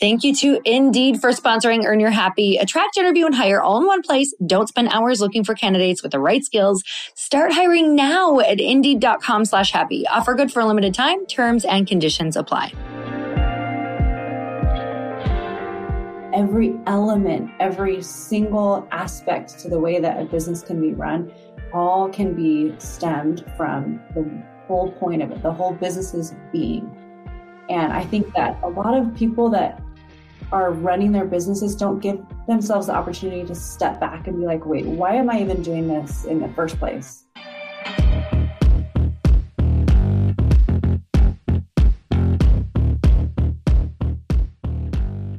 Thank you to Indeed for sponsoring Earn Your Happy. Attract, interview, and hire all in one place. Don't spend hours looking for candidates with the right skills. Start hiring now at indeed.com slash happy. Offer good for a limited time. Terms and conditions apply. Every element, every single aspect to the way that a business can be run, all can be stemmed from the whole point of it, the whole business's being. And I think that a lot of people that are running their businesses don't give themselves the opportunity to step back and be like, wait, why am I even doing this in the first place?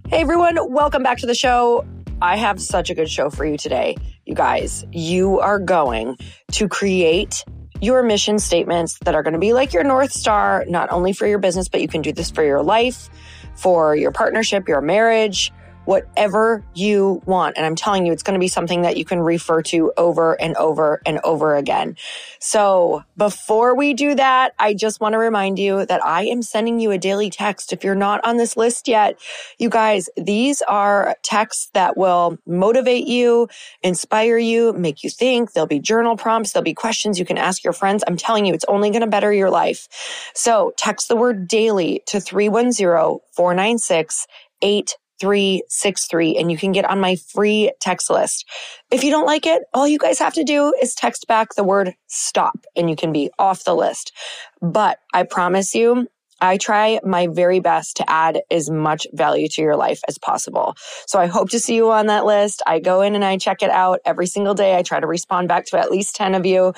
Hey everyone, welcome back to the show. I have such a good show for you today. You guys, you are going to create your mission statements that are going to be like your North Star, not only for your business, but you can do this for your life for your partnership, your marriage, whatever you want. And I'm telling you, it's going to be something that you can refer to over and over and over again. So before we do that, I just want to remind you that I am sending you a daily text. If you're not on this list yet, you guys, these are texts that will motivate you, inspire you, make you think. There'll be journal prompts. There'll be questions you can ask your friends. I'm telling you, it's only going to better your life. So text the word daily to 310 496 363 and you can get on my free text list. If you don't like it, all you guys have to do is text back the word stop and you can be off the list. But I promise you, I try my very best to add as much value to your life as possible. So I hope to see you on that list. I go in and I check it out every single day. I try to respond back to at least 10 of you.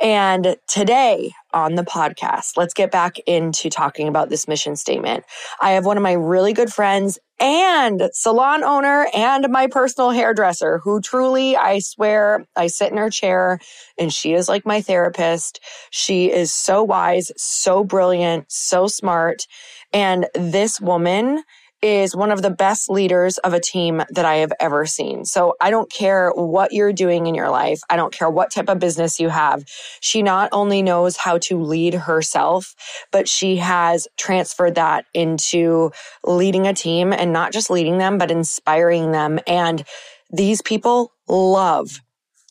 And today on the podcast, let's get back into talking about this mission statement. I have one of my really good friends and salon owner and my personal hairdresser who truly, I swear, I sit in her chair and she is like my therapist. She is so wise, so brilliant, so smart. And this woman is one of the best leaders of a team that I have ever seen. So I don't care what you're doing in your life. I don't care what type of business you have. She not only knows how to lead herself, but she has transferred that into leading a team and not just leading them, but inspiring them. And these people love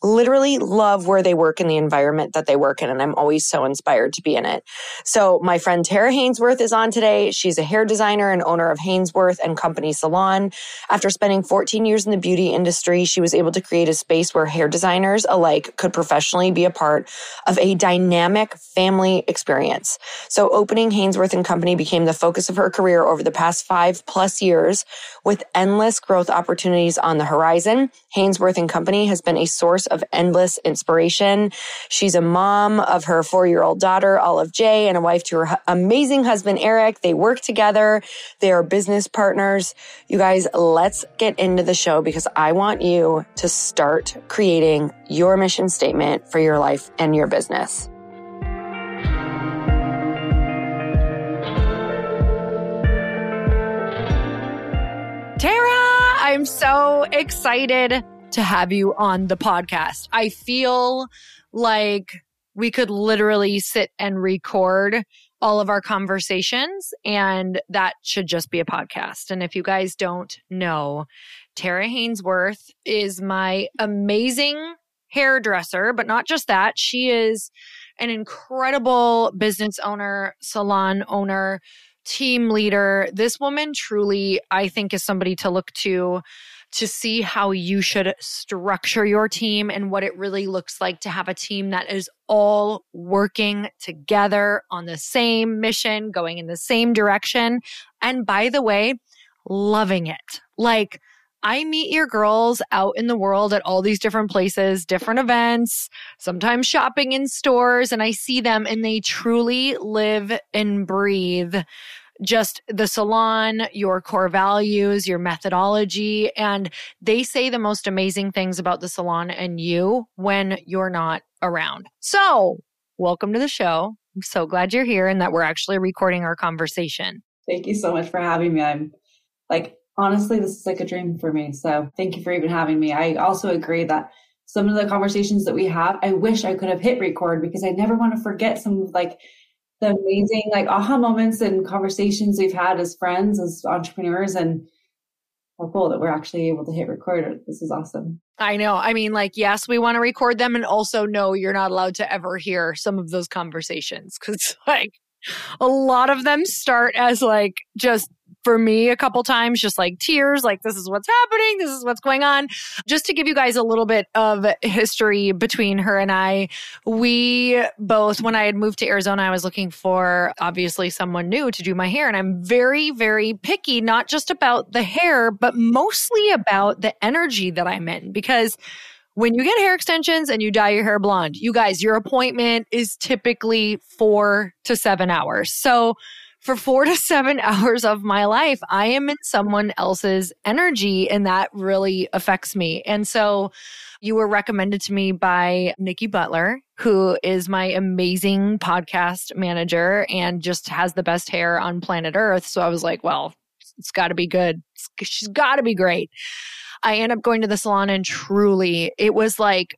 literally love where they work and the environment that they work in. And I'm always so inspired to be in it. So my friend Tara Hainsworth is on today. She's a hair designer and owner of Hainsworth and Company Salon. After spending 14 years in the beauty industry, she was able to create a space where hair designers alike could professionally be a part of a dynamic family experience. So opening Hainsworth and Company became the focus of her career over the past five plus years with endless growth opportunities on the horizon. Hainsworth and Company has been a source of endless inspiration. She's a mom of her four year old daughter, Olive J, and a wife to her amazing husband, Eric. They work together. They are business partners. You guys, let's get into the show because I want you to start creating your mission statement for your life and your business. Tara, I'm so excited to have you on the podcast. I feel like we could literally sit and record all of our conversations, and that should just be a podcast. And if you guys don't know, Tara Hainsworth is my amazing hairdresser, but not just that, she is an incredible business owner, salon owner, team leader. This woman truly, I think, is somebody to look to to see how you should structure your team and what it really looks like to have a team that is all working together on the same mission, going in the same direction. And by the way, loving it. Like, I meet your girls out in the world at all these different places, different events, sometimes shopping in stores, and I see them and they truly live and breathe just the salon, your core values, your methodology. And they say the most amazing things about the salon and you when you're not around. So, welcome to the show. I'm so glad you're here and that we're actually recording our conversation. Thank you so much for having me. I'm like, honestly, this is like a dream for me. So, thank you for even having me. I also agree that some of the conversations that we have, I wish I could have hit record because I never want to forget some of like the amazing like aha moments and conversations we've had as friends, as entrepreneurs, and how cool that we're actually able to hit record. This is awesome. I know. I mean, like, yes, we want to record them, and also, no, you're not allowed to ever hear some of those conversations because, like, a lot of them start as like just for me a couple times, just like tears, like this is what's happening, this is what's going on. Just to give you guys a little bit of history between her and I, we both, when I had moved to Arizona, I was looking for obviously someone new to do my hair. And I'm very, very picky, not just about the hair, but mostly about the energy that I'm in because when you get hair extensions and you dye your hair blonde, you guys, your appointment is typically four to seven hours. So for four to seven hours of my life, I am in someone else's energy and that really affects me. And so you were recommended to me by Nikki Butler, who is my amazing podcast manager and just has the best hair on planet Earth. So I was like, well, it's got to be good. She's got to be great. I end up going to the salon and truly it was like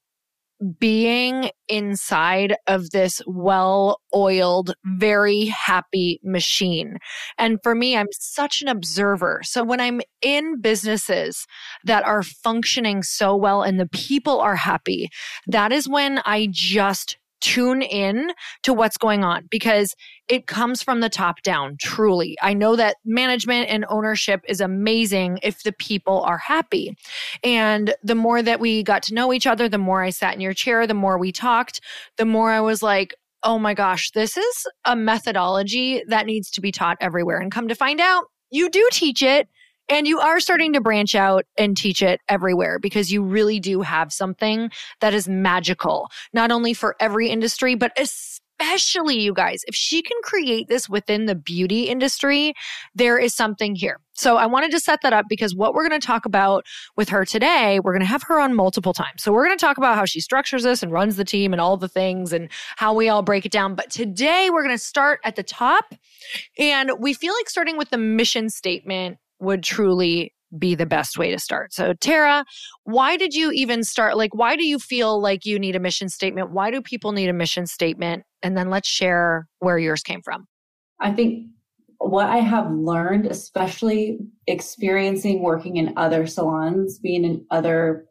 being inside of this well oiled, very happy machine. And for me, I'm such an observer. So when I'm in businesses that are functioning so well and the people are happy, that is when I just tune in to what's going on because it comes from the top down, truly. I know that management and ownership is amazing if the people are happy. And the more that we got to know each other, the more I sat in your chair, the more we talked, the more I was like, oh my gosh, this is a methodology that needs to be taught everywhere. And come to find out, you do teach it And you are starting to branch out and teach it everywhere because you really do have something that is magical, not only for every industry, but especially you guys. If she can create this within the beauty industry, there is something here. So I wanted to set that up because what we're going to talk about with her today, we're going to have her on multiple times. So we're going to talk about how she structures this and runs the team and all the things and how we all break it down. But today we're going to start at the top and we feel like starting with the mission statement would truly be the best way to start. So, Tara, why did you even start? Like, why do you feel like you need a mission statement? Why do people need a mission statement? And then let's share where yours came from. I think what I have learned, especially experiencing working in other salons, being in other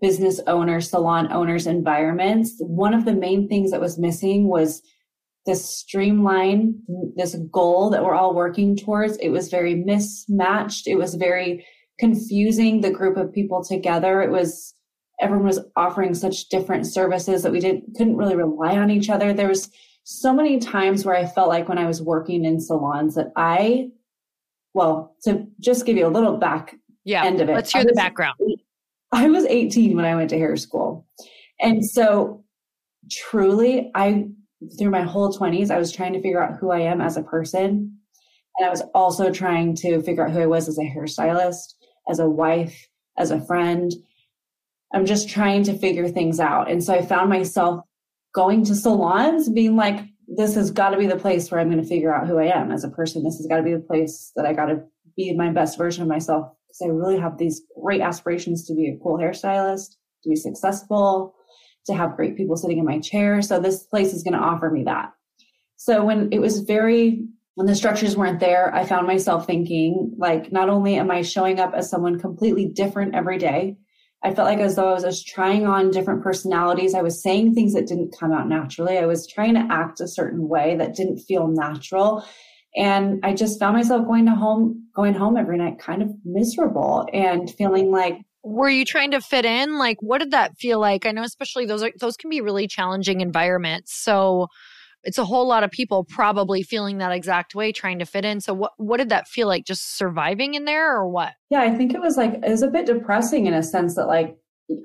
business owners, salon owners environments, one of the main things that was missing was this streamline, this goal that we're all working towards. It was very mismatched. It was very confusing the group of people together. It was everyone was offering such different services that we didn't couldn't really rely on each other. There was so many times where I felt like when I was working in salons that I well, to just give you a little back yeah, end of it. Let's hear the background. I was 18 when I went to hair school. And so truly I through my whole 20s, I was trying to figure out who I am as a person. And I was also trying to figure out who I was as a hairstylist, as a wife, as a friend. I'm just trying to figure things out. And so I found myself going to salons, being like, this has got to be the place where I'm going to figure out who I am as a person. This has got to be the place that I got to be my best version of myself because I really have these great aspirations to be a cool hairstylist, to be successful, to have great people sitting in my chair. So this place is going to offer me that. So when it was very, when the structures weren't there, I found myself thinking, like, not only am I showing up as someone completely different every day, I felt like as though I was just trying on different personalities. I was saying things that didn't come out naturally. I was trying to act a certain way that didn't feel natural. And I just found myself going to home, going home every night kind of miserable and feeling like were you trying to fit in? Like what did that feel like? I know especially those are those can be really challenging environments so it's a whole lot of people probably feeling that exact way trying to fit in so what what did that feel like just surviving in there or what? Yeah i think it was like it was a bit depressing in a sense that like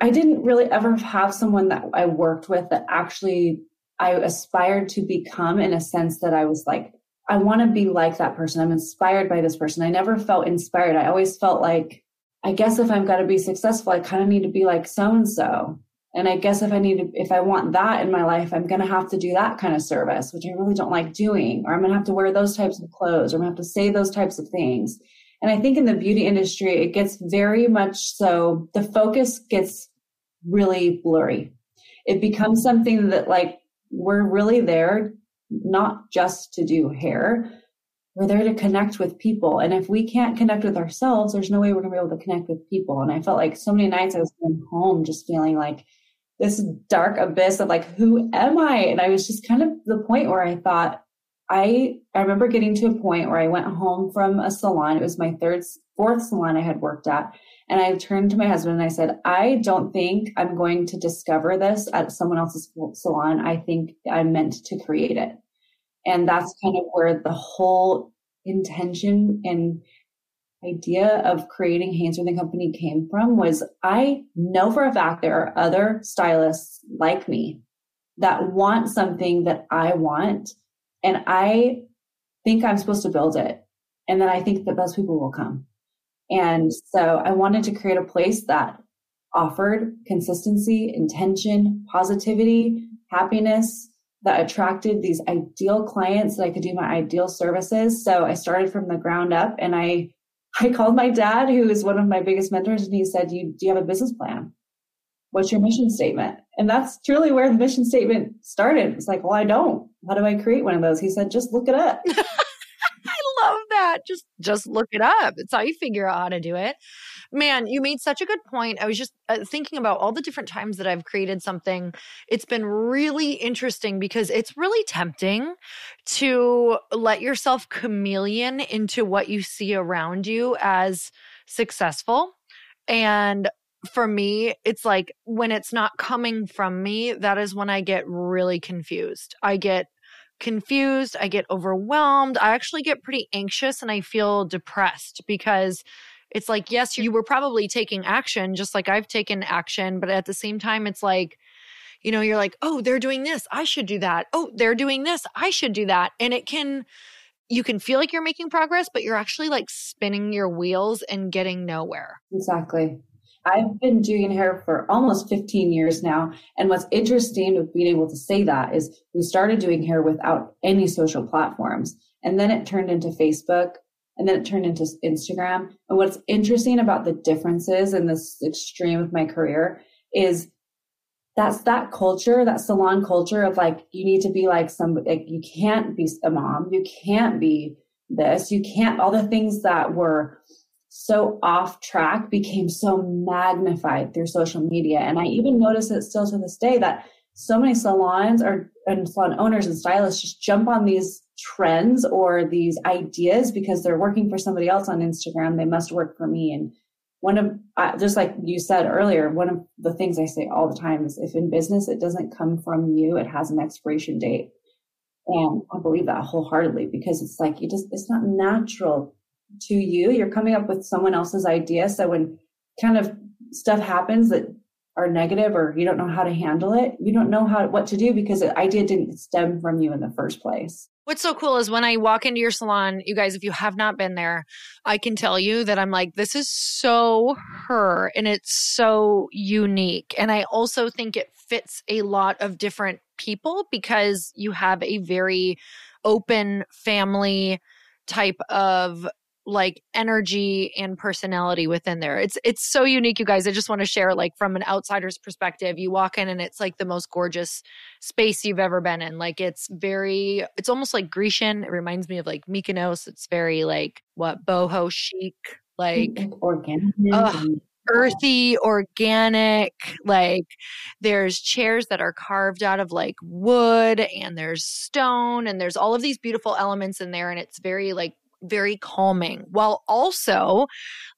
i didn't really ever have someone that i worked with that actually i aspired to become in a sense that i was like i want to be like that person. I'm inspired by this person. I never felt inspired. I always felt like I guess if I'm going to be successful, I kind of need to be like so and so. And I guess if I need to, if I want that in my life, I'm going to have to do that kind of service, which I really don't like doing, or I'm going to have to wear those types of clothes, or I'm going to have to say those types of things. And I think in the beauty industry, it gets very much so the focus gets really blurry. It becomes something that like we're really there not just to do hair, we're there to connect with people. And if we can't connect with ourselves, there's no way we're going to be able to connect with people. And I felt like so many nights I was going home just feeling like this dark abyss of like, who am I? And I was just kind of the point where I thought, I, I remember getting to a point where I went home from a salon. It was my third, fourth salon I had worked at. And I turned to my husband and I said, I don't think I'm going to discover this at someone else's salon. I think I'm meant to create it. And that's kind of where the whole intention and idea of creating Hainsworth and Company came from was I know for a fact there are other stylists like me that want something that I want. And I think I'm supposed to build it. And then I think that those people will come. And so I wanted to create a place that offered consistency, intention, positivity, happiness, that attracted these ideal clients that I could do my ideal services. So I started from the ground up and I I called my dad, who is one of my biggest mentors, and he said, you, Do you have a business plan? What's your mission statement? And that's truly where the mission statement started. It's like, Well, I don't. How do I create one of those? He said, Just look it up. I love that. Just just look it up. It's how you figure out how to do it. Man, you made such a good point. I was just uh, thinking about all the different times that I've created something. It's been really interesting because it's really tempting to let yourself chameleon into what you see around you as successful. And for me, it's like when it's not coming from me, that is when I get really confused. I get confused. I get overwhelmed. I actually get pretty anxious and I feel depressed because it's like, yes, you were probably taking action just like I've taken action. But at the same time, it's like, you know, you're like, oh, they're doing this. I should do that. Oh, they're doing this. I should do that. And it can, you can feel like you're making progress, but you're actually like spinning your wheels and getting nowhere. Exactly. I've been doing hair for almost 15 years now. And what's interesting with being able to say that is we started doing hair without any social platforms. And then it turned into Facebook and then it turned into Instagram. And what's interesting about the differences in this extreme of my career is that's that culture, that salon culture of like, you need to be like some, like, you can't be a mom, you can't be this, you can't, all the things that were so off track became so magnified through social media. And I even notice it still to this day that so many salons are and salon owners and stylists just jump on these trends or these ideas because they're working for somebody else on Instagram. They must work for me. And one of just like you said earlier, one of the things I say all the time is if in business it doesn't come from you, it has an expiration date. And I believe that wholeheartedly because it's like you just it's not natural to you. You're coming up with someone else's idea. So when kind of stuff happens that are negative or you don't know how to handle it, you don't know how what to do because the idea didn't stem from you in the first place. What's so cool is when I walk into your salon, you guys, if you have not been there, I can tell you that I'm like, this is so her and it's so unique. And I also think it fits a lot of different people because you have a very open family type of like energy and personality within there. It's it's so unique, you guys. I just want to share like from an outsider's perspective. You walk in and it's like the most gorgeous space you've ever been in. Like it's very it's almost like Grecian. It reminds me of like Mykonos. It's very like what boho chic, like organic. earthy, organic. Like there's chairs that are carved out of like wood and there's stone and there's all of these beautiful elements in there. And it's very like very calming while also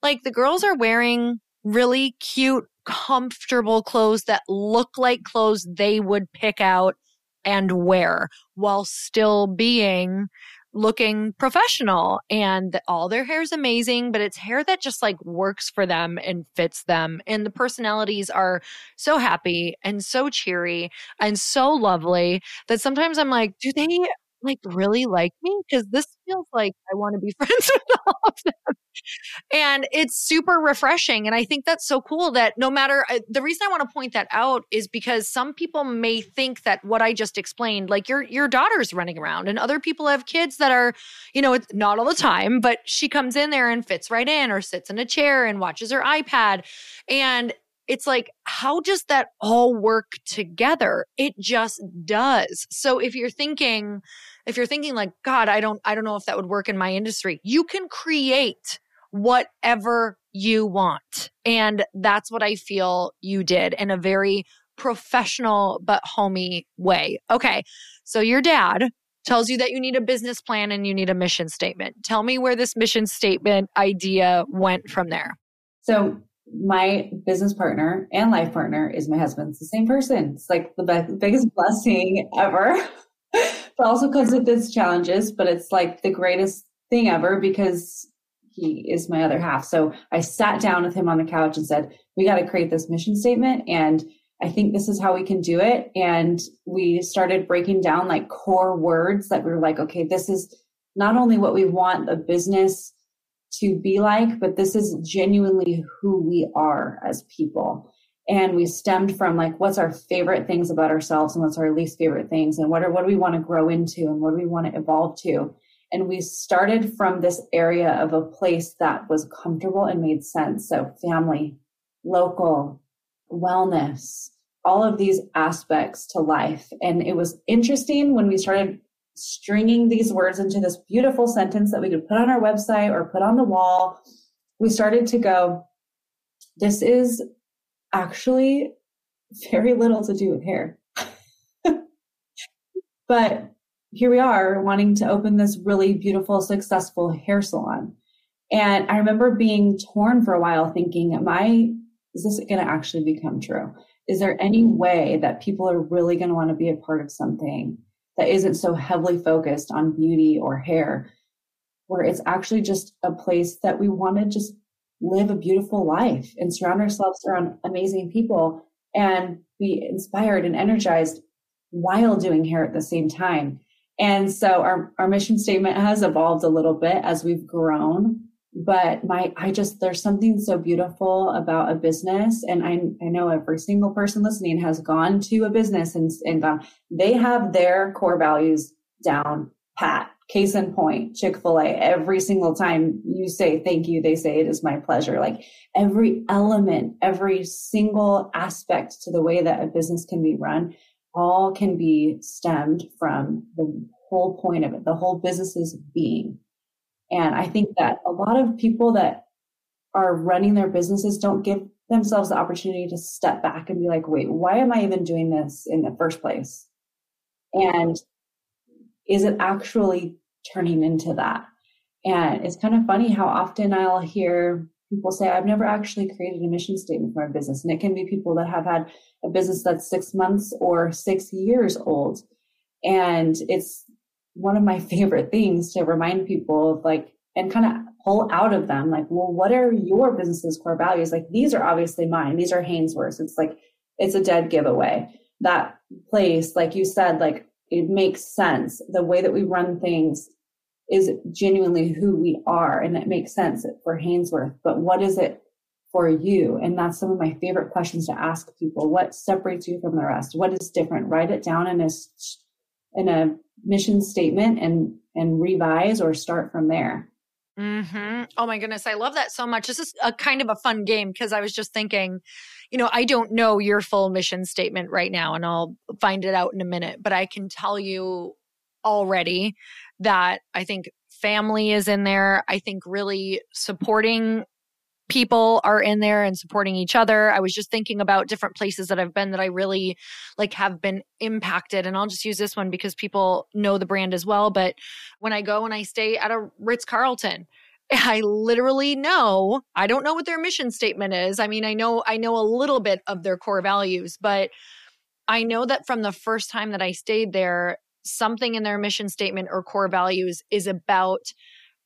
like the girls are wearing really cute, comfortable clothes that look like clothes they would pick out and wear while still being looking professional. And all their hair is amazing but it's hair that just like works for them and fits them and the personalities are so happy and so cheery and so lovely that sometimes i'm like do they like really like me because this feels like I want to be friends with all of them. And it's super refreshing. And I think that's so cool that no matter uh, the reason I want to point that out is because some people may think that what I just explained, like your your daughter's running around, and other people have kids that are, you know, it's not all the time, but she comes in there and fits right in or sits in a chair and watches her iPad. And it's like, how does that all work together? It just does. So if you're thinking, if you're thinking like, God, I don't, I don't know if that would work in my industry, you can create whatever you want. And that's what I feel you did in a very professional but homey way. Okay. So your dad tells you that you need a business plan and you need a mission statement. Tell me where this mission statement idea went from there. So my business partner and life partner is my husband. It's the same person. It's like the be- biggest blessing ever. but also comes with its challenges, but it's like the greatest thing ever because he is my other half. So I sat down with him on the couch and said, We got to create this mission statement. And I think this is how we can do it. And we started breaking down like core words that we were like, okay, this is not only what we want the business to be like, but this is genuinely who we are as people. And we stemmed from like, what's our favorite things about ourselves and what's our least favorite things and what are, what do we want to grow into and what do we want to evolve to? And we started from this area of a place that was comfortable and made sense. So family, local, wellness, all of these aspects to life. And it was interesting when we started stringing these words into this beautiful sentence that we could put on our website or put on the wall, we started to go, this is actually very little to do with hair. but here we are wanting to open this really beautiful, successful hair salon. And I remember being torn for a while thinking, am I, is this going to actually become true? Is there any way that people are really going to want to be a part of something that isn't so heavily focused on beauty or hair, where it's actually just a place that we want to just live a beautiful life and surround ourselves around amazing people and be inspired and energized while doing hair at the same time. And so our, our mission statement has evolved a little bit as we've grown. But my, I just, there's something so beautiful about a business. And I, I know every single person listening has gone to a business and, and gone, they have their core values down pat. Case in point, Chick fil A, every single time you say thank you, they say it is my pleasure. Like every element, every single aspect to the way that a business can be run all can be stemmed from the whole point of it, the whole business's being. And I think that a lot of people that are running their businesses don't give themselves the opportunity to step back and be like, wait, why am I even doing this in the first place? And is it actually turning into that? And it's kind of funny how often I'll hear people say, I've never actually created a mission statement for a business. And it can be people that have had a business that's six months or six years old. And it's one of my favorite things to remind people of like, and kind of pull out of them, like, well, what are your business's core values? Like, these are obviously mine. These are Hainsworth's. It's like, it's a dead giveaway. That place, like you said, like, it makes sense. The way that we run things is genuinely who we are and it makes sense for Hainsworth. But what is it for you? And that's some of my favorite questions to ask people. What separates you from the rest? What is different? Write it down in a in a mission statement and and revise or start from there. Mm-hmm. Oh my goodness, I love that so much. This is a kind of a fun game because I was just thinking, you know, I don't know your full mission statement right now, and I'll find it out in a minute. But I can tell you already that I think family is in there. I think really supporting people are in there and supporting each other. I was just thinking about different places that I've been that I really like have been impacted and I'll just use this one because people know the brand as well, but when I go and I stay at a Ritz-Carlton, I literally know, I don't know what their mission statement is. I mean, I know I know a little bit of their core values, but I know that from the first time that I stayed there, something in their mission statement or core values is about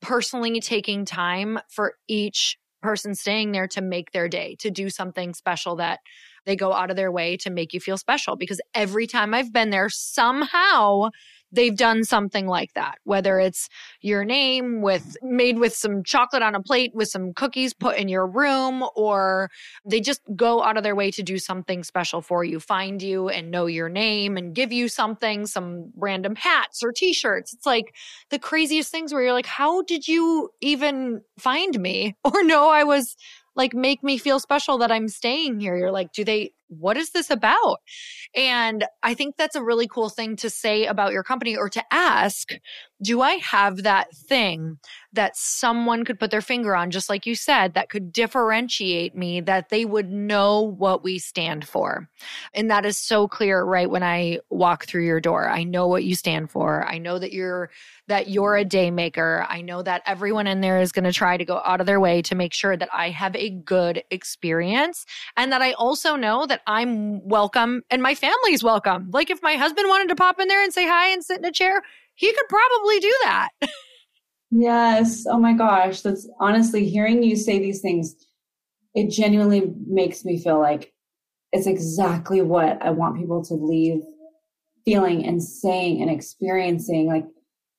personally taking time for each person staying there to make their day, to do something special that they go out of their way to make you feel special. Because every time I've been there, somehow they've done something like that, whether it's your name with made with some chocolate on a plate with some cookies put in your room, or they just go out of their way to do something special for you, find you and know your name and give you something, some random hats or t shirts. It's like the craziest things where you're like, how did you even find me? Or know I was like make me feel special that I'm staying here. You're like, do they, what is this about? And I think that's a really cool thing to say about your company or to ask, do I have that thing that someone could put their finger on, just like you said, that could differentiate me, that they would know what we stand for? And that is so clear right when I walk through your door. I know what you stand for. I know that you're that you're a day maker. I know that everyone in there is going to try to go out of their way to make sure that I have a good experience and that I also know that I'm welcome and my family's welcome. Like if my husband wanted to pop in there and say hi and sit in a chair, he could probably do that. yes. Oh my gosh. That's honestly hearing you say these things, it genuinely makes me feel like it's exactly what I want people to leave feeling and saying and experiencing. Like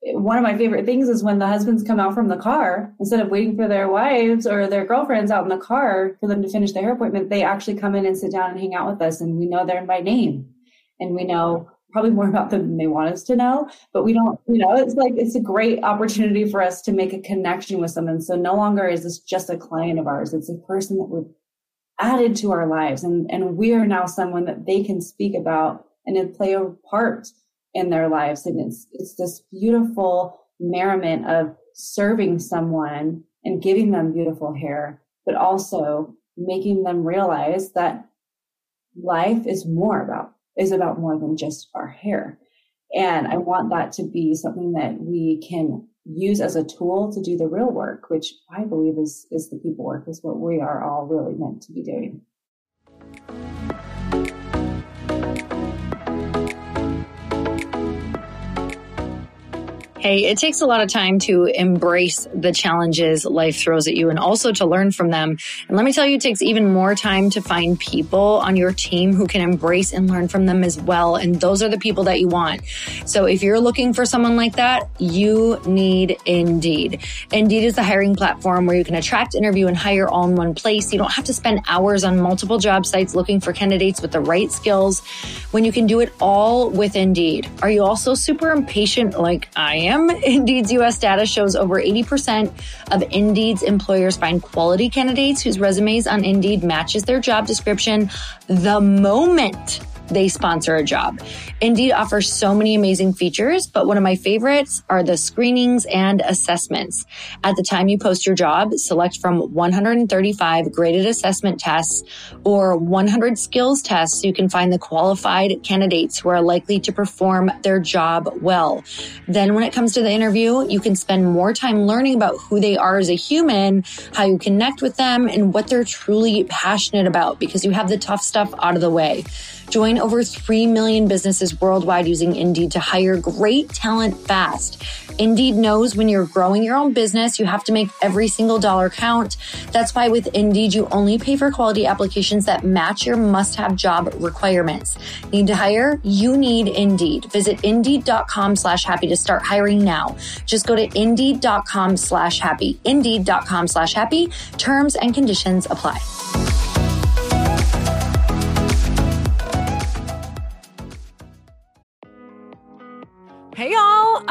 eh, one of my favorite things is when the husbands come out from the car instead of waiting for their wives or their girlfriends out in the car for them to finish their hair appointment they actually come in and sit down and hang out with us and we know them by name and we know probably more about them than they want us to know but we don't you know it's like it's a great opportunity for us to make a connection with someone so no longer is this just a client of ours it's a person that we've added to our lives and and we are now someone that they can speak about and play a part in their lives. And it's, it's this beautiful merriment of serving someone and giving them beautiful hair, but also making them realize that life is more about, is about more than just our hair. And I want that to be something that we can use as a tool to do the real work, which I believe is, is the people work, is what we are all really meant to be doing. Hey, it takes a lot of time to embrace the challenges life throws at you and also to learn from them. And let me tell you, it takes even more time to find people on your team who can embrace and learn from them as well. And those are the people that you want. So if you're looking for someone like that, you need Indeed. Indeed is the hiring platform where you can attract, interview, and hire all in one place. You don't have to spend hours on multiple job sites looking for candidates with the right skills when you can do it all with Indeed. Are you also super impatient like I am? Indeed's US data shows over 80% of Indeed's employers find quality candidates whose resumes on Indeed matches their job description. The moment they sponsor a job. Indeed offers so many amazing features, but one of my favorites are the screenings and assessments. At the time you post your job, select from 135 graded assessment tests or 100 skills tests so you can find the qualified candidates who are likely to perform their job well. Then when it comes to the interview, you can spend more time learning about who they are as a human, how you connect with them, and what they're truly passionate about because you have the tough stuff out of the way. Join over 3 million businesses worldwide using Indeed to hire great talent fast. Indeed knows when you're growing your own business, you have to make every single dollar count. That's why with Indeed, you only pay for quality applications that match your must have job requirements. Need to hire? You need Indeed. Visit indeed.com slash happy to start hiring now. Just go to indeed.com slash happy. Indeed.com slash happy. Terms and conditions apply.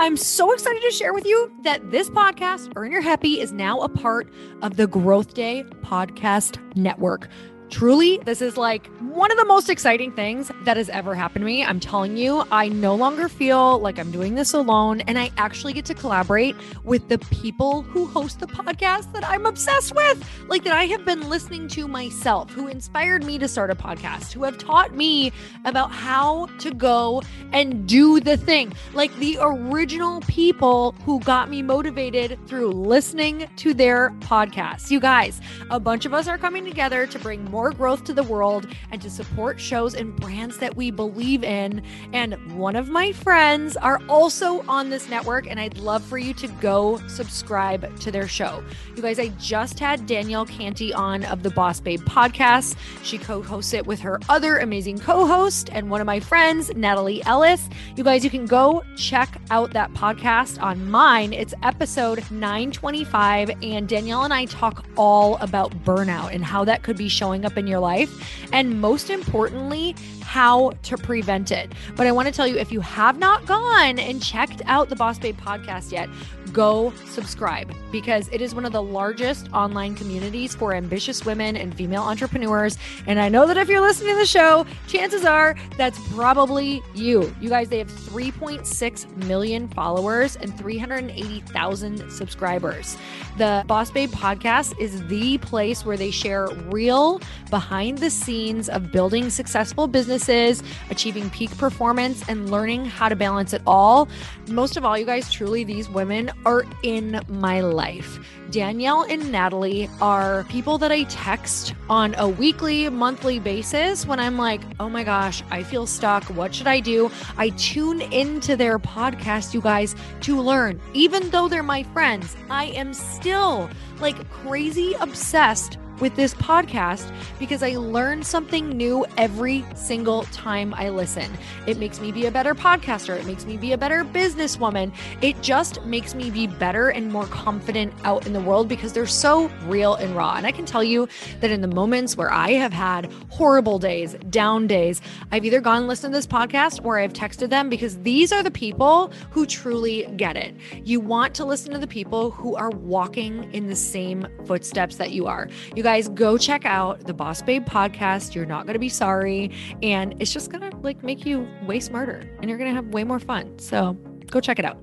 I'm so excited to share with you that this podcast, Earn Your Happy, is now a part of the Growth Day Podcast Network. Truly, this is like one of the most exciting things that has ever happened to me. I'm telling you, I no longer feel like I'm doing this alone, and I actually get to collaborate with the people who host the podcast that I'm obsessed with, like that I have been listening to myself, who inspired me to start a podcast, who have taught me about how to go and do the thing, like the original people who got me motivated through listening to their podcasts. You guys, a bunch of us are coming together to bring more growth to the world and to support shows and brands that we believe in. And one of my friends are also on this network, and I'd love for you to go subscribe to their show. You guys, I just had Danielle Canty on of the Boss Babe podcast. She co hosts it with her other amazing co host and one of my friends, Natalie Ellis. You guys, you can go check out that podcast on mine. It's episode 925, and Danielle and I talk all about burnout and how that could be showing up up in your life, and most importantly, how to prevent it. But I want to tell you if you have not gone and checked out the Boss Babe podcast yet, go subscribe because it is one of the largest online communities for ambitious women and female entrepreneurs. And I know that if you're listening to the show, chances are that's probably you. You guys, they have 3.6 million followers and 380,000 subscribers. The Boss Babe podcast is the place where they share real behind the scenes of building successful businesses, achieving peak performance, and learning how to balance it all. Most of all, you guys, truly, these women are in my life. Danielle and Natalie are people that I text on a weekly, monthly basis when I'm like, oh my gosh, I feel stuck. What should I do? I tune into their podcast, you guys, to learn. Even though they're my friends, I am still like crazy obsessed with this podcast because I learn something new every single time I listen. It makes me be a better podcaster. It makes me be a better businesswoman. It just makes me be better and more confident out in the world because they're so real and raw. And I can tell you that in the moments where I have had horrible days, down days, I've either gone and listened to this podcast or I've texted them because these are the people who truly get it. You want to listen to the people who are walking in the same footsteps that you are. You guys go check out the Boss Babe podcast. You're not going to be sorry. And it's just going to like make you way smarter and you're going to have way more fun. So go check it out.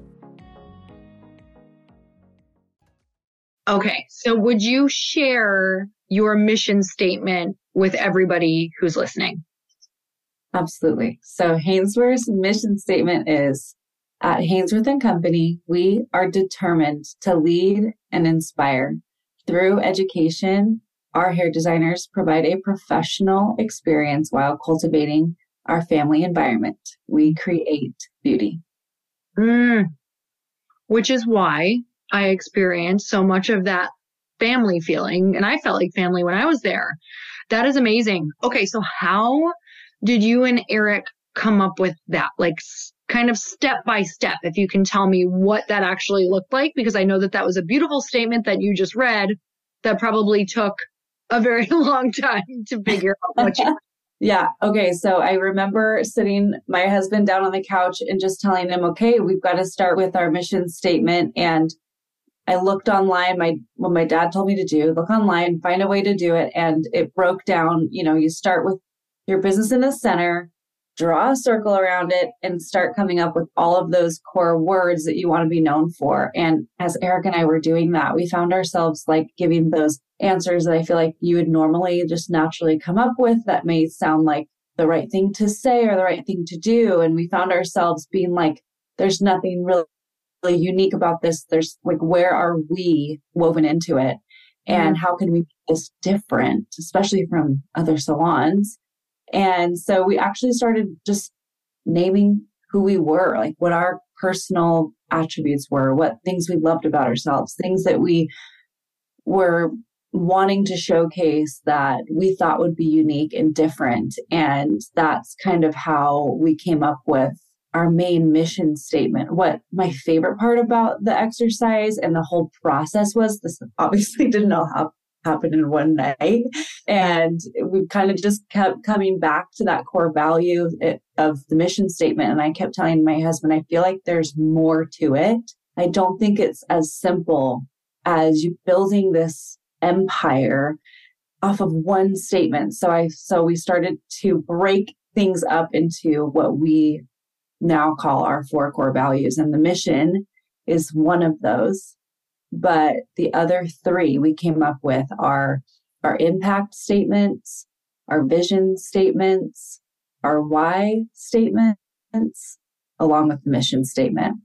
Okay. So would you share your mission statement with everybody who's listening? Absolutely. So Hainsworth's mission statement is at Hainsworth and Company, we are determined to lead and inspire through education our hair designers provide a professional experience while cultivating our family environment. We create beauty. Mm. which is why I experienced so much of that family feeling. And I felt like family when I was there. That is amazing. Okay. So how did you and Eric come up with that? Like kind of step by step, if you can tell me what that actually looked like, because I know that that was a beautiful statement that you just read that probably took a very long time to figure out what you Yeah. Okay. So I remember sitting my husband down on the couch and just telling him, okay, we've got to start with our mission statement. And I looked online, my what my dad told me to do, look online, find a way to do it. And it broke down, you know, you start with your business in the center, draw a circle around it and start coming up with all of those core words that you want to be known for. And as Eric and I were doing that, we found ourselves like giving those answers that I feel like you would normally just naturally come up with that may sound like the right thing to say or the right thing to do. And we found ourselves being like, there's nothing really, really unique about this. There's like, where are we woven into it? And mm-hmm. how can we make this different, especially from other salons? And so we actually started just naming who we were, like what our personal attributes were, what things we loved about ourselves, things that we were wanting to showcase that we thought would be unique and different. And that's kind of how we came up with our main mission statement. What my favorite part about the exercise and the whole process was this obviously didn't all have, happen in one night. And we kind of just kept coming back to that core value of the mission statement. And I kept telling my husband, I feel like there's more to it. I don't think it's as simple as you building this empire off of one statement. So I so we started to break things up into what we now call our four core values and the mission is one of those. But the other three we came up with are our impact statements, our vision statements, our why statements, along with the mission statement.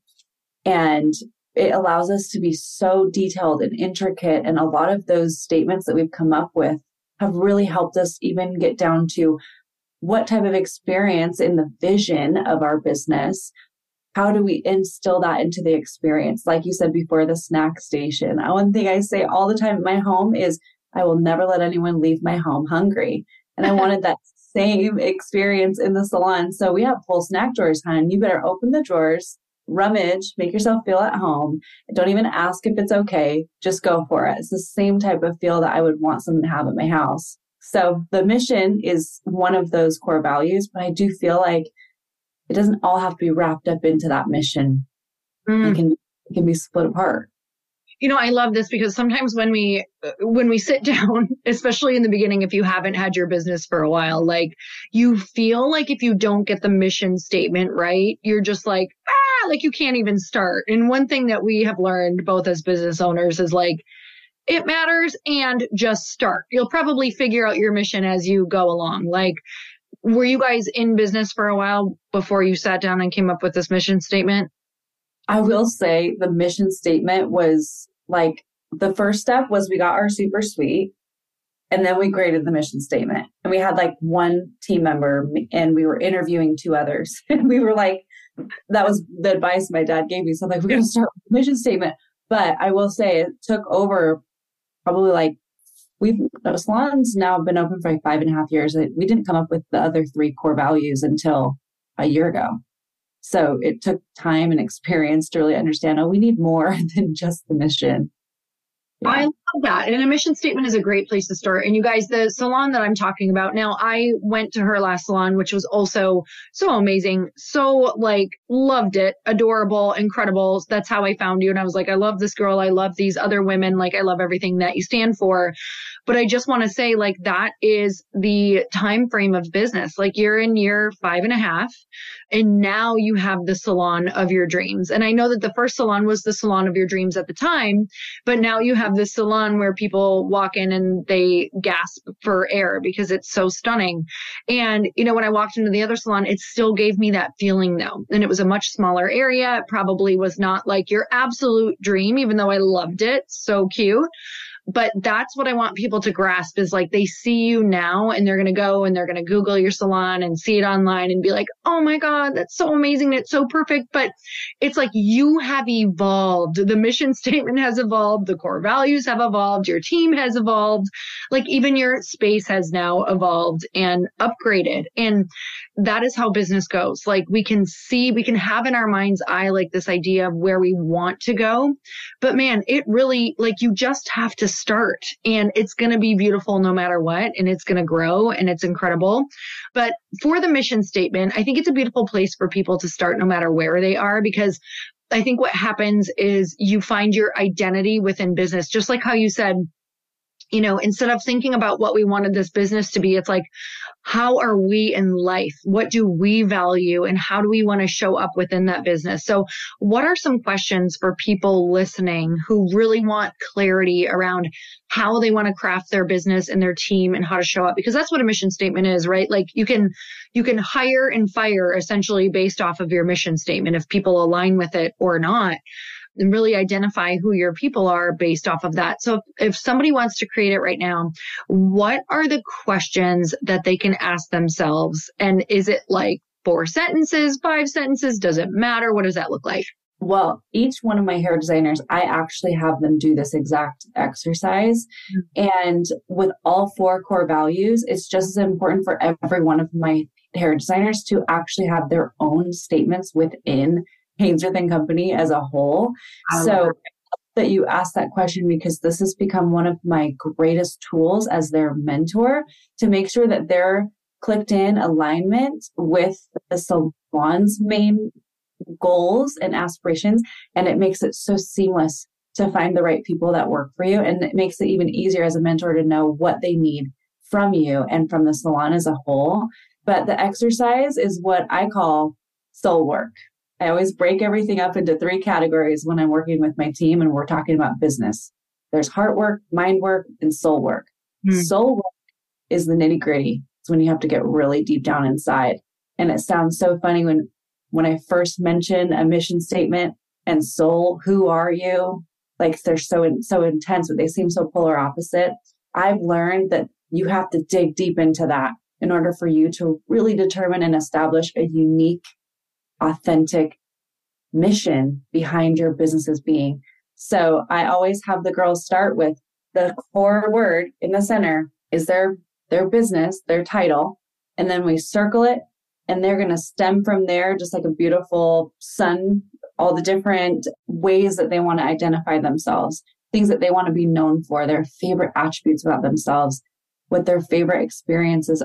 And it allows us to be so detailed and intricate. And a lot of those statements that we've come up with have really helped us even get down to what type of experience in the vision of our business. How do we instill that into the experience? Like you said before, the snack station. One thing I say all the time at my home is, I will never let anyone leave my home hungry. And I wanted that same experience in the salon. So we have full snack drawers, hon. You better open the drawers, rummage, make yourself feel at home. Don't even ask if it's okay. Just go for it. It's the same type of feel that I would want someone to have at my house. So the mission is one of those core values, but I do feel like it doesn't all have to be wrapped up into that mission. Mm. It can it can be split apart you know i love this because sometimes when we when we sit down especially in the beginning if you haven't had your business for a while like you feel like if you don't get the mission statement right you're just like ah like you can't even start and one thing that we have learned both as business owners is like it matters and just start you'll probably figure out your mission as you go along like were you guys in business for a while before you sat down and came up with this mission statement I will say the mission statement was like the first step was we got our super suite and then we graded the mission statement. And we had like one team member and we were interviewing two others. And we were like, that was the advice my dad gave me. So I'm like, we're going to start with the mission statement. But I will say it took over probably like we've the salon's now been open for like five and a half years. We didn't come up with the other three core values until a year ago. So it took time and experience to really understand, oh, we need more than just the mission. I love that. And a mission statement is a great place to start. And you guys, the salon that I'm talking about now, I went to her last salon, which was also so amazing. So like loved it, adorable, incredible. That's how I found you. And I was like, I love this girl. I love these other women. Like I love everything that you stand for. But I just want to say like that is the time frame of business. Like you're in year five and a half and now you have the salon of your dreams. And I know that the first salon was the salon of your dreams at the time, but now you have this salon where people walk in and they gasp for air because it's so stunning. And, you know, when I walked into the other salon, it still gave me that feeling though. And it was a much smaller area. It probably was not like your absolute dream, even though I loved it. So cute but that's what I want people to grasp is like they see you now and they're going to go and they're going to Google your salon and see it online and be like, oh my God, that's so amazing. It's so perfect. But it's like you have evolved. The mission statement has evolved. The core values have evolved. Your team has evolved. Like even your space has now evolved and upgraded. And that is how business goes. Like we can see, we can have in our mind's eye, like this idea of where we want to go. But man, it really, like you just have to start and it's going to be beautiful no matter what. And it's going to grow and it's incredible. But for the mission statement, I think it's a beautiful place for people to start no matter where they are because I think what happens is you find your identity within business, just like how you said, you know, instead of thinking about what we wanted this business to be, it's like, how are we in life? What do we value and how do we want to show up within that business? So what are some questions for people listening who really want clarity around how they want to craft their business and their team and how to show up? Because that's what a mission statement is, right? Like you can, you can hire and fire essentially based off of your mission statement if people align with it or not and really identify who your people are based off of that. So if somebody wants to create it right now, what are the questions that they can ask themselves? And is it like four sentences, five sentences? Does it matter? What does that look like? Well, each one of my hair designers, I actually have them do this exact exercise. Mm-hmm. And with all four core values, it's just as important for every one of my hair designers to actually have their own statements within Hainsworth and Company as a whole. So that you asked that question because this has become one of my greatest tools as their mentor to make sure that they're clicked in alignment with the salon's main goals and aspirations. And it makes it so seamless to find the right people that work for you. And it makes it even easier as a mentor to know what they need from you and from the salon as a whole. But the exercise is what I call soul work. I always break everything up into three categories when I'm working with my team and we're talking about business. There's heart work, mind work, and soul work. Mm. Soul work is the nitty gritty. It's when you have to get really deep down inside. And it sounds so funny when when I first mention a mission statement and soul, who are you? Like they're so so intense, but they seem so polar opposite. I've learned that you have to dig deep into that in order for you to really determine and establish a unique authentic mission behind your business's being. So I always have the girls start with the core word in the center is their their business, their title, and then we circle it and they're going to stem from there just like a beautiful sun all the different ways that they want to identify themselves, things that they want to be known for, their favorite attributes about themselves, what their favorite experiences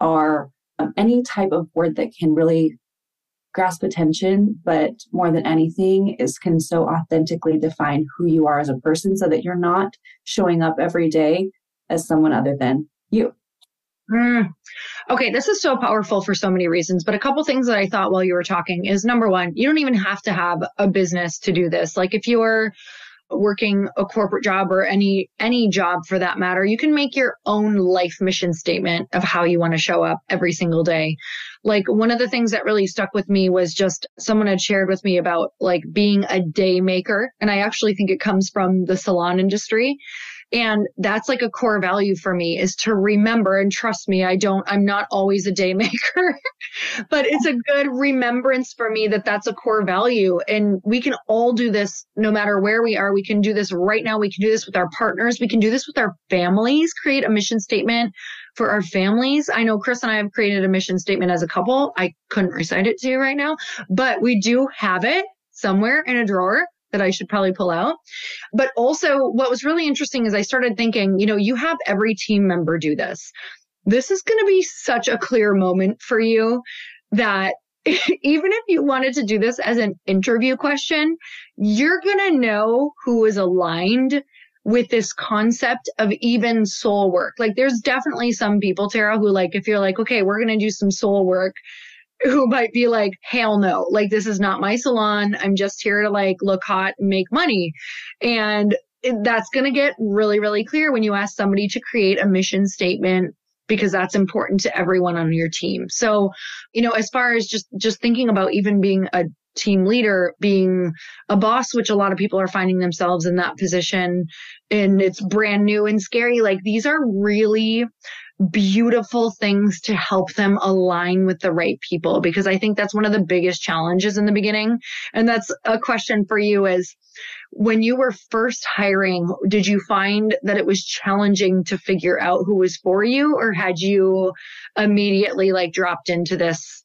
are, um, any type of word that can really grasp attention, but more than anything is can so authentically define who you are as a person so that you're not showing up every day as someone other than you. Mm. Okay, this is so powerful for so many reasons, but a couple things that I thought while you were talking is number one, you don't even have to have a business to do this. Like if you're working a corporate job or any any job for that matter you can make your own life mission statement of how you want to show up every single day. Like one of the things that really stuck with me was just someone had shared with me about like being a day maker and i actually think it comes from the salon industry and that's like a core value for me is to remember and trust me, I don't, I'm not always a day maker, but it's a good remembrance for me that that's a core value. And we can all do this no matter where we are. We can do this right now. We can do this with our partners. We can do this with our families, create a mission statement for our families. I know Chris and I have created a mission statement as a couple. I couldn't recite it to you right now, but we do have it somewhere in a drawer that I should probably pull out. But also, what was really interesting is I started thinking, you know, you have every team member do this. This is going to be such a clear moment for you that even if you wanted to do this as an interview question, you're going to know who is aligned with this concept of even soul work. Like there's definitely some people, Tara, who like, if you're like, okay, we're going to do some soul work, who might be like, hell no, like this is not my salon. I'm just here to like look hot and make money. And that's going to get really, really clear when you ask somebody to create a mission statement because that's important to everyone on your team. So, you know, as far as just just thinking about even being a team leader, being a boss, which a lot of people are finding themselves in that position and it's brand new and scary. Like these are really beautiful things to help them align with the right people because I think that's one of the biggest challenges in the beginning. And that's a question for you is when you were first hiring, did you find that it was challenging to figure out who was for you or had you immediately like dropped into this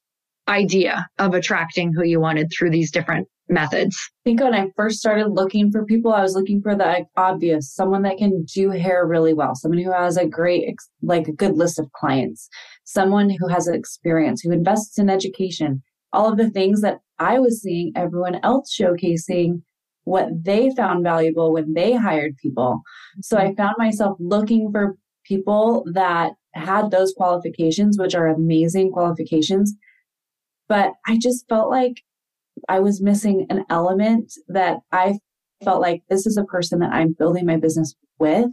idea of attracting who you wanted through these different methods? I think when I first started looking for people, I was looking for the obvious, someone that can do hair really well, someone who has a great, like a good list of clients, someone who has experience, who invests in education, all of the things that I was seeing everyone else showcasing what they found valuable when they hired people. So I mm-hmm. found myself looking for people that had those qualifications, which are amazing qualifications. But I just felt like I was missing an element that I felt like this is a person that I'm building my business with.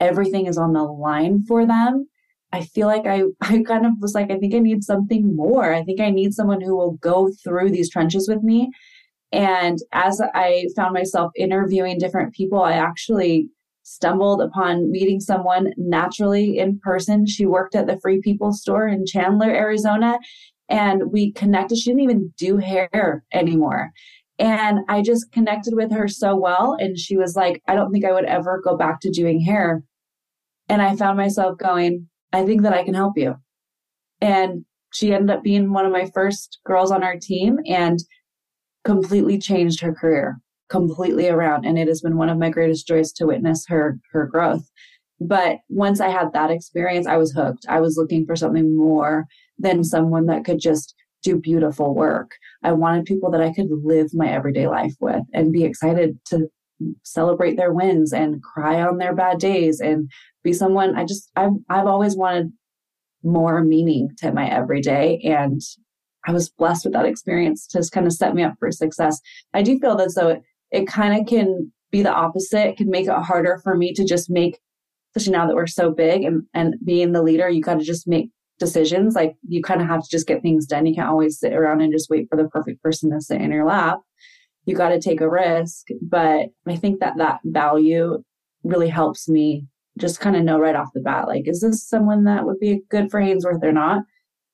Everything is on the line for them. I feel like I, I kind of was like, I think I need something more. I think I need someone who will go through these trenches with me. And as I found myself interviewing different people, I actually stumbled upon meeting someone naturally in person. She worked at the Free People store in Chandler, Arizona and we connected. She didn't even do hair anymore. And I just connected with her so well. And she was like, I don't think I would ever go back to doing hair. And I found myself going, I think that I can help you. And she ended up being one of my first girls on our team and completely changed her career completely around. And it has been one of my greatest joys to witness her, her growth. But once I had that experience, I was hooked. I was looking for something more than someone that could just do beautiful work. I wanted people that I could live my everyday life with and be excited to celebrate their wins and cry on their bad days and be someone I just I've I've always wanted more meaning to my everyday and I was blessed with that experience to kind of set me up for success. I do feel that so it, it kind of can be the opposite. It can make it harder for me to just make especially now that we're so big and, and being the leader, you got to just make decisions. Like you kind of have to just get things done. You can't always sit around and just wait for the perfect person to sit in your lap. You got to take a risk. But I think that that value really helps me just kind of know right off the bat, like, is this someone that would be good for Hainsworth or not?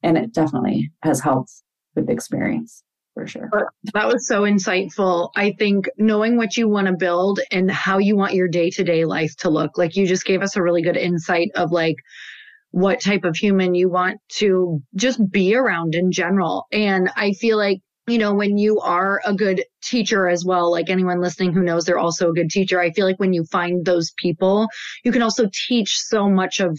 And it definitely has helped with the experience for sure. That was so insightful. I think knowing what you want to build and how you want your day to day life to look, like you just gave us a really good insight of like what type of human you want to just be around in general. And I feel like you know, when you are a good teacher as well, like anyone listening who knows they're also a good teacher, I feel like when you find those people, you can also teach so much of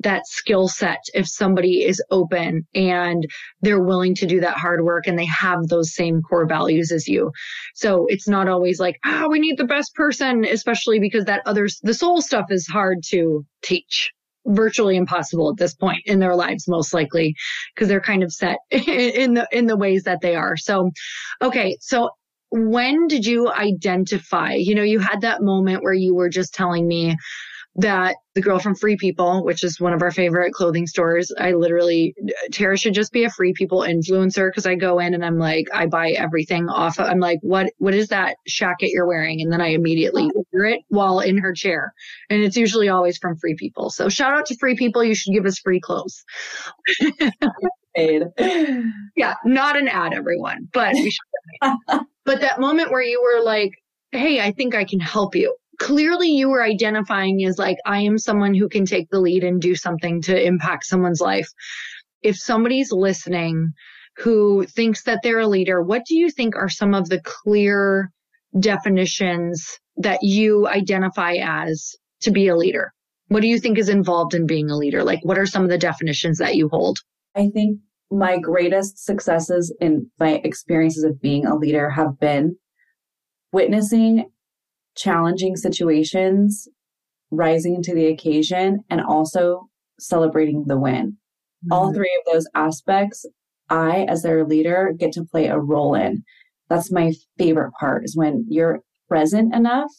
that skill set if somebody is open and they're willing to do that hard work and they have those same core values as you. So it's not always like, ah, oh, we need the best person, especially because that other, the soul stuff is hard to teach virtually impossible at this point in their lives most likely because they're kind of set in the in the ways that they are. So okay so when did you identify you know you had that moment where you were just telling me that the girl from Free People, which is one of our favorite clothing stores, I literally, Tara should just be a Free People influencer because I go in and I'm like, I buy everything off. Of, I'm like, what, what is that jacket you're wearing? And then I immediately order it while in her chair. And it's usually always from Free People. So shout out to Free People. You should give us free clothes. yeah, not an ad, everyone, but but that moment where you were like, hey, I think I can help you clearly you were identifying as like, I am someone who can take the lead and do something to impact someone's life. If somebody's listening who thinks that they're a leader, what do you think are some of the clear definitions that you identify as to be a leader? What do you think is involved in being a leader? Like, what are some of the definitions that you hold? I think my greatest successes in my experiences of being a leader have been witnessing challenging situations, rising to the occasion, and also celebrating the win. Mm-hmm. All three of those aspects, I, as their leader, get to play a role in. That's my favorite part is when you're present enough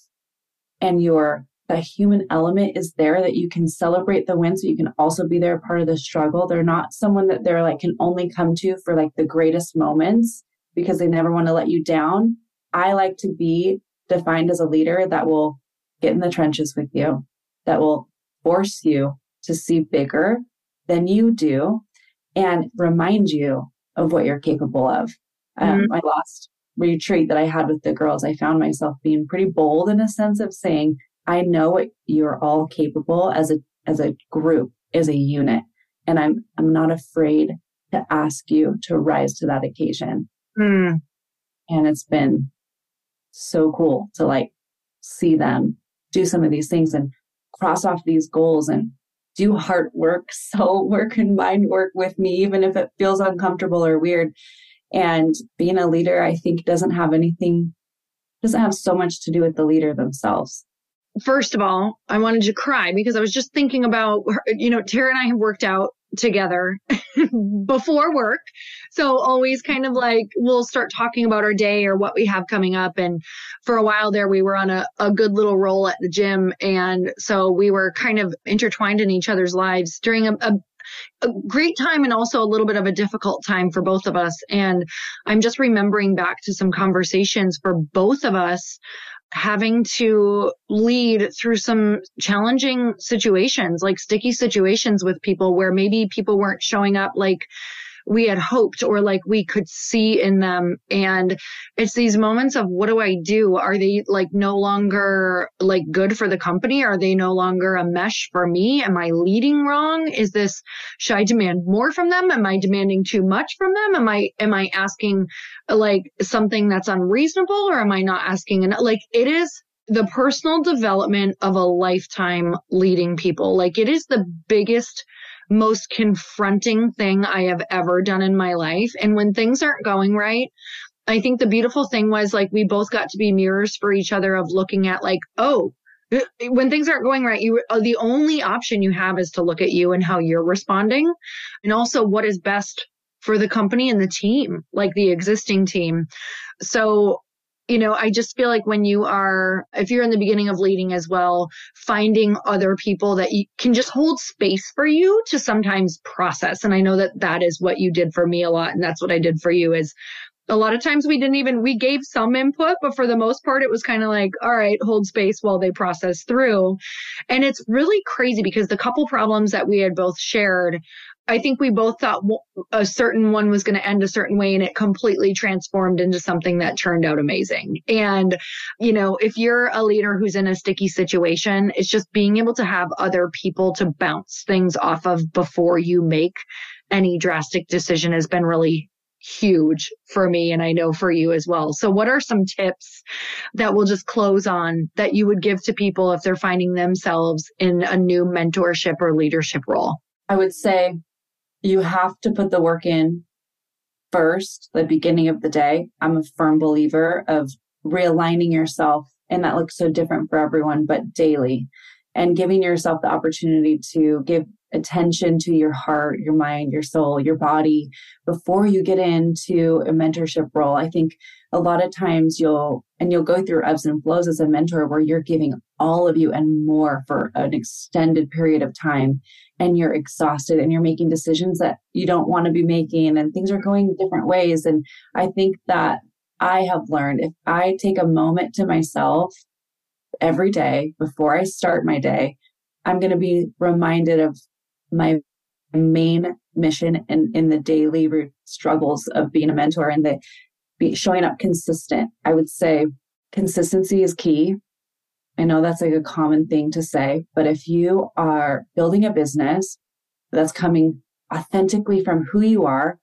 and your the human element is there that you can celebrate the win so you can also be there part of the struggle they're not someone that they're like can only come to for like the greatest moments because they never want to let you down. I like to be defined as a leader that will get in the trenches with you, that will force you to see bigger than you do and remind you of what you're capable of. Um, mm-hmm. My last retreat that I had with the girls, I found myself being pretty bold in a sense of saying, I know what you're all capable as a as a group, as a unit. And I'm I'm not afraid to ask you to rise to that occasion. Mm. And it's been so cool to like see them do some of these things and cross off these goals and do hard work, soul work and mind work with me, even if it feels uncomfortable or weird. And being a leader, I think doesn't have anything, doesn't have so much to do with the leader themselves. First of all, I wanted to cry because I was just thinking about, you know, Tara and I have worked out together before work. So always kind of like we'll start talking about our day or what we have coming up. And for a while there, we were on a, a good little roll at the gym. And so we were kind of intertwined in each other's lives during a, a a great time and also a little bit of a difficult time for both of us. And I'm just remembering back to some conversations for both of us having to lead through some challenging situations, like sticky situations with people where maybe people weren't showing up like we had hoped or like we could see in them. And it's these moments of what do I do? Are they like no longer like good for the company? Are they no longer a mesh for me? Am I leading wrong? Is this, should I demand more from them? Am I demanding too much from them? Am I, am I asking like something that's unreasonable or am I not asking enough? Like it is the personal development of a lifetime leading people. Like it is the biggest most confronting thing I have ever done in my life. And when things aren't going right, I think the beautiful thing was like we both got to be mirrors for each other of looking at like, oh, when things aren't going right, you uh, the only option you have is to look at you and how you're responding, and also what is best for the company and the team, like the existing team. So you know, I just feel like when you are, if you're in the beginning of leading as well, finding other people that you can just hold space for you to sometimes process. And I know that that is what you did for me a lot. And that's what I did for you is a lot of times we didn't even, we gave some input, but for the most part, it was kind of like, all right, hold space while they process through. And it's really crazy because the couple problems that we had both shared, I think we both thought a certain one was going to end a certain way and it completely transformed into something that turned out amazing. And, you know, if you're a leader who's in a sticky situation, it's just being able to have other people to bounce things off of before you make any drastic decision has been really huge for me and I know for you as well. So what are some tips that we'll just close on that you would give to people if they're finding themselves in a new mentorship or leadership role? I would say you have to put the work in first, the beginning of the day. I'm a firm believer of realigning yourself, and that looks so different for everyone, but daily, and giving yourself the opportunity to give attention to your heart, your mind, your soul, your body before you get into a mentorship role. I think a lot of times you'll and you'll go through ebbs and flows as a mentor where you're giving all of you and more for an extended period of time and you're exhausted and you're making decisions that you don't want to be making and things are going different ways. And I think that I have learned if I take a moment to myself every day before I start my day, I'm going to be reminded of my main mission in, in the daily struggles of being a mentor and the be showing up consistent. I would say consistency is key. I know that's like a common thing to say, but if you are building a business that's coming authentically from who you are,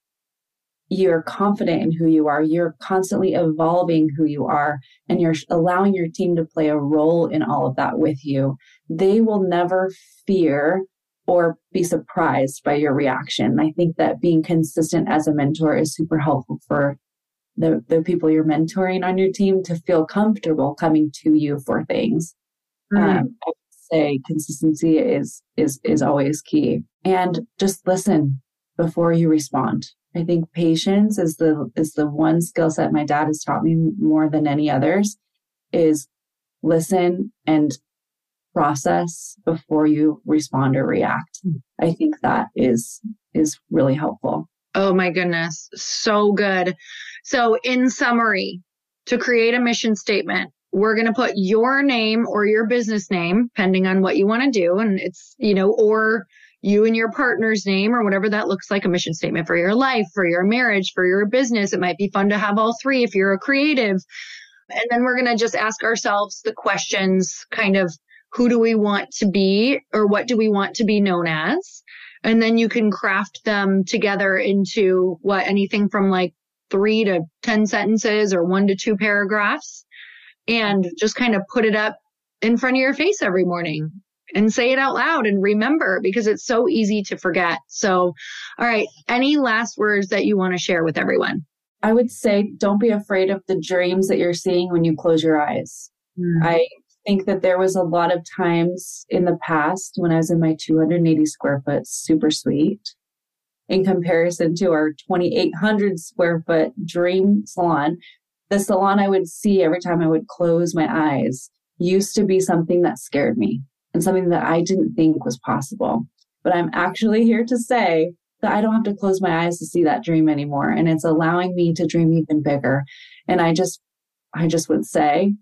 you're confident in who you are, you're constantly evolving who you are, and you're allowing your team to play a role in all of that with you, they will never fear or be surprised by your reaction. I think that being consistent as a mentor is super helpful for the, the people you're mentoring on your team to feel comfortable coming to you for things. Mm-hmm. Um, I would say consistency is is is always key, and just listen before you respond. I think patience is the is the one skill set my dad has taught me more than any others. Is listen and process before you respond or react. Hmm. I think that is is really helpful. Oh my goodness. So good. So, in summary, to create a mission statement, we're going to put your name or your business name, depending on what you want to do. And it's, you know, or you and your partner's name or whatever that looks like a mission statement for your life, for your marriage, for your business. It might be fun to have all three if you're a creative. And then we're going to just ask ourselves the questions kind of who do we want to be or what do we want to be known as? And then you can craft them together into what anything from like three to 10 sentences or one to two paragraphs and just kind of put it up in front of your face every morning and say it out loud and remember because it's so easy to forget. So, all right, any last words that you want to share with everyone? I would say don't be afraid of the dreams that you're seeing when you close your eyes. Mm. I think that there was a lot of times in the past when I was in my 280 square foot super suite in comparison to our 2,800 square foot dream salon. The salon I would see every time I would close my eyes used to be something that scared me and something that I didn't think was possible. But I'm actually here to say that I don't have to close my eyes to see that dream anymore. And it's allowing me to dream even bigger. And I just, I just would say,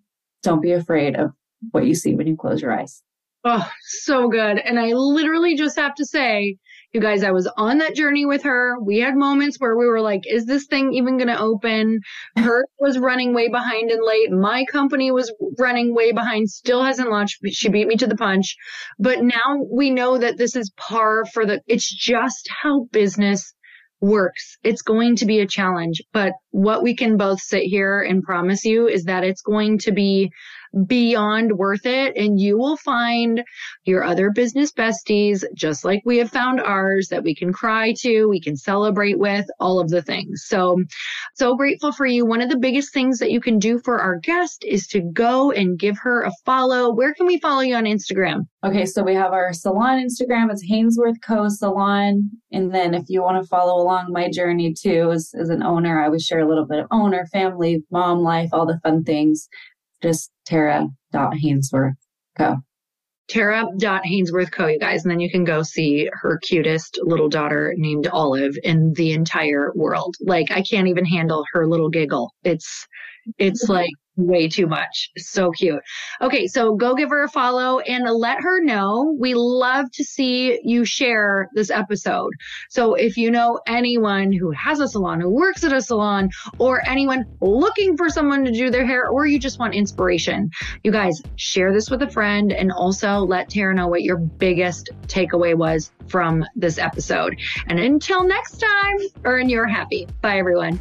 don't be afraid of what you see when you close your eyes. Oh, so good. And I literally just have to say, you guys, I was on that journey with her. We had moments where we were like, is this thing even going to open? Her was running way behind and late. My company was running way behind, still hasn't launched. She beat me to the punch. But now we know that this is par for the, it's just how business works. It's going to be a challenge, but what we can both sit here and promise you is that it's going to be beyond worth it. And you will find your other business besties, just like we have found ours, that we can cry to, we can celebrate with, all of the things. So, so grateful for you. One of the biggest things that you can do for our guest is to go and give her a follow. Where can we follow you on Instagram? Okay, so we have our salon Instagram. It's Hainsworth Co. Salon. And then if you want to follow along my journey too, as, as an owner, I would share a little bit of owner, family, mom life, all the fun things just Tara.Hainsworth Co. Tara.Hainsworth Co. You guys, and then you can go see her cutest little daughter named Olive in the entire world. Like I can't even handle her little giggle. It's it's mm-hmm. like way too much. So cute. Okay, so go give her a follow and let her know. We love to see you share this episode. So if you know anyone who has a salon, who works at a salon, or anyone looking for someone to do their hair, or you just want inspiration, you guys share this with a friend and also let Tara know what your biggest takeaway was from this episode. And until next time, earn your happy. Bye, everyone.